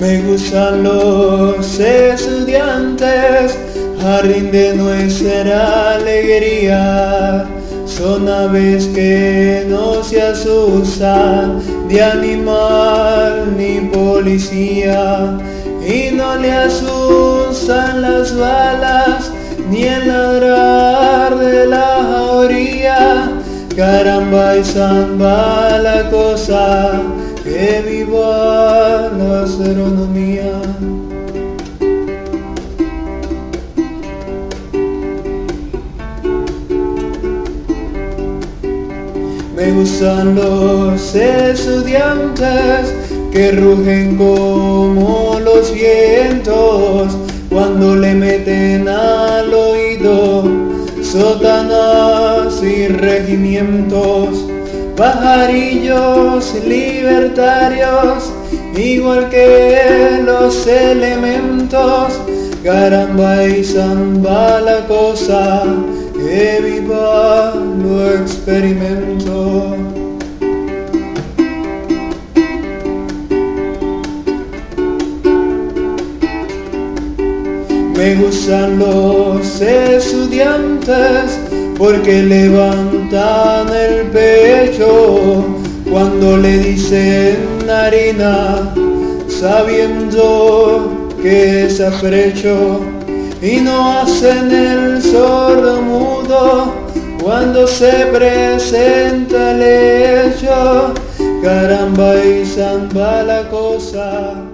Me gustan los estudiantes, jardín de nuestra alegría. Son aves que no se asustan de animal ni policía y no le asustan las balas ni el ladrar de la jauría. Caramba y samba la cosa que viva Me gustan los estudiantes que rugen como los vientos cuando le meten al oído sótanas y regimientos, pajarillos libertarios, igual que los elementos, caramba y samba la cosa, que viva lo experimento. Me gustan los estudiantes porque levantan el pecho cuando le dicen harina, sabiendo que es afrecho y no hacen el sordo mudo cuando se presenta el hecho. Caramba y samba la cosa.